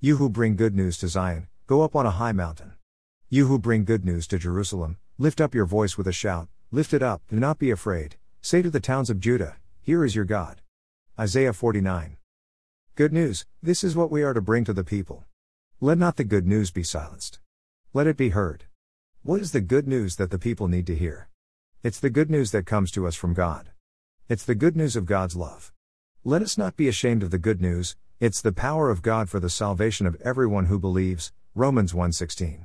You who bring good news to Zion, go up on a high mountain. You who bring good news to Jerusalem, lift up your voice with a shout, lift it up, do not be afraid. Say to the towns of Judah, Here is your God. Isaiah 49. Good news, this is what we are to bring to the people. Let not the good news be silenced. Let it be heard. What is the good news that the people need to hear? It's the good news that comes to us from God. It's the good news of God's love. Let us not be ashamed of the good news, it's the power of God for the salvation of everyone who believes. Romans 1:16.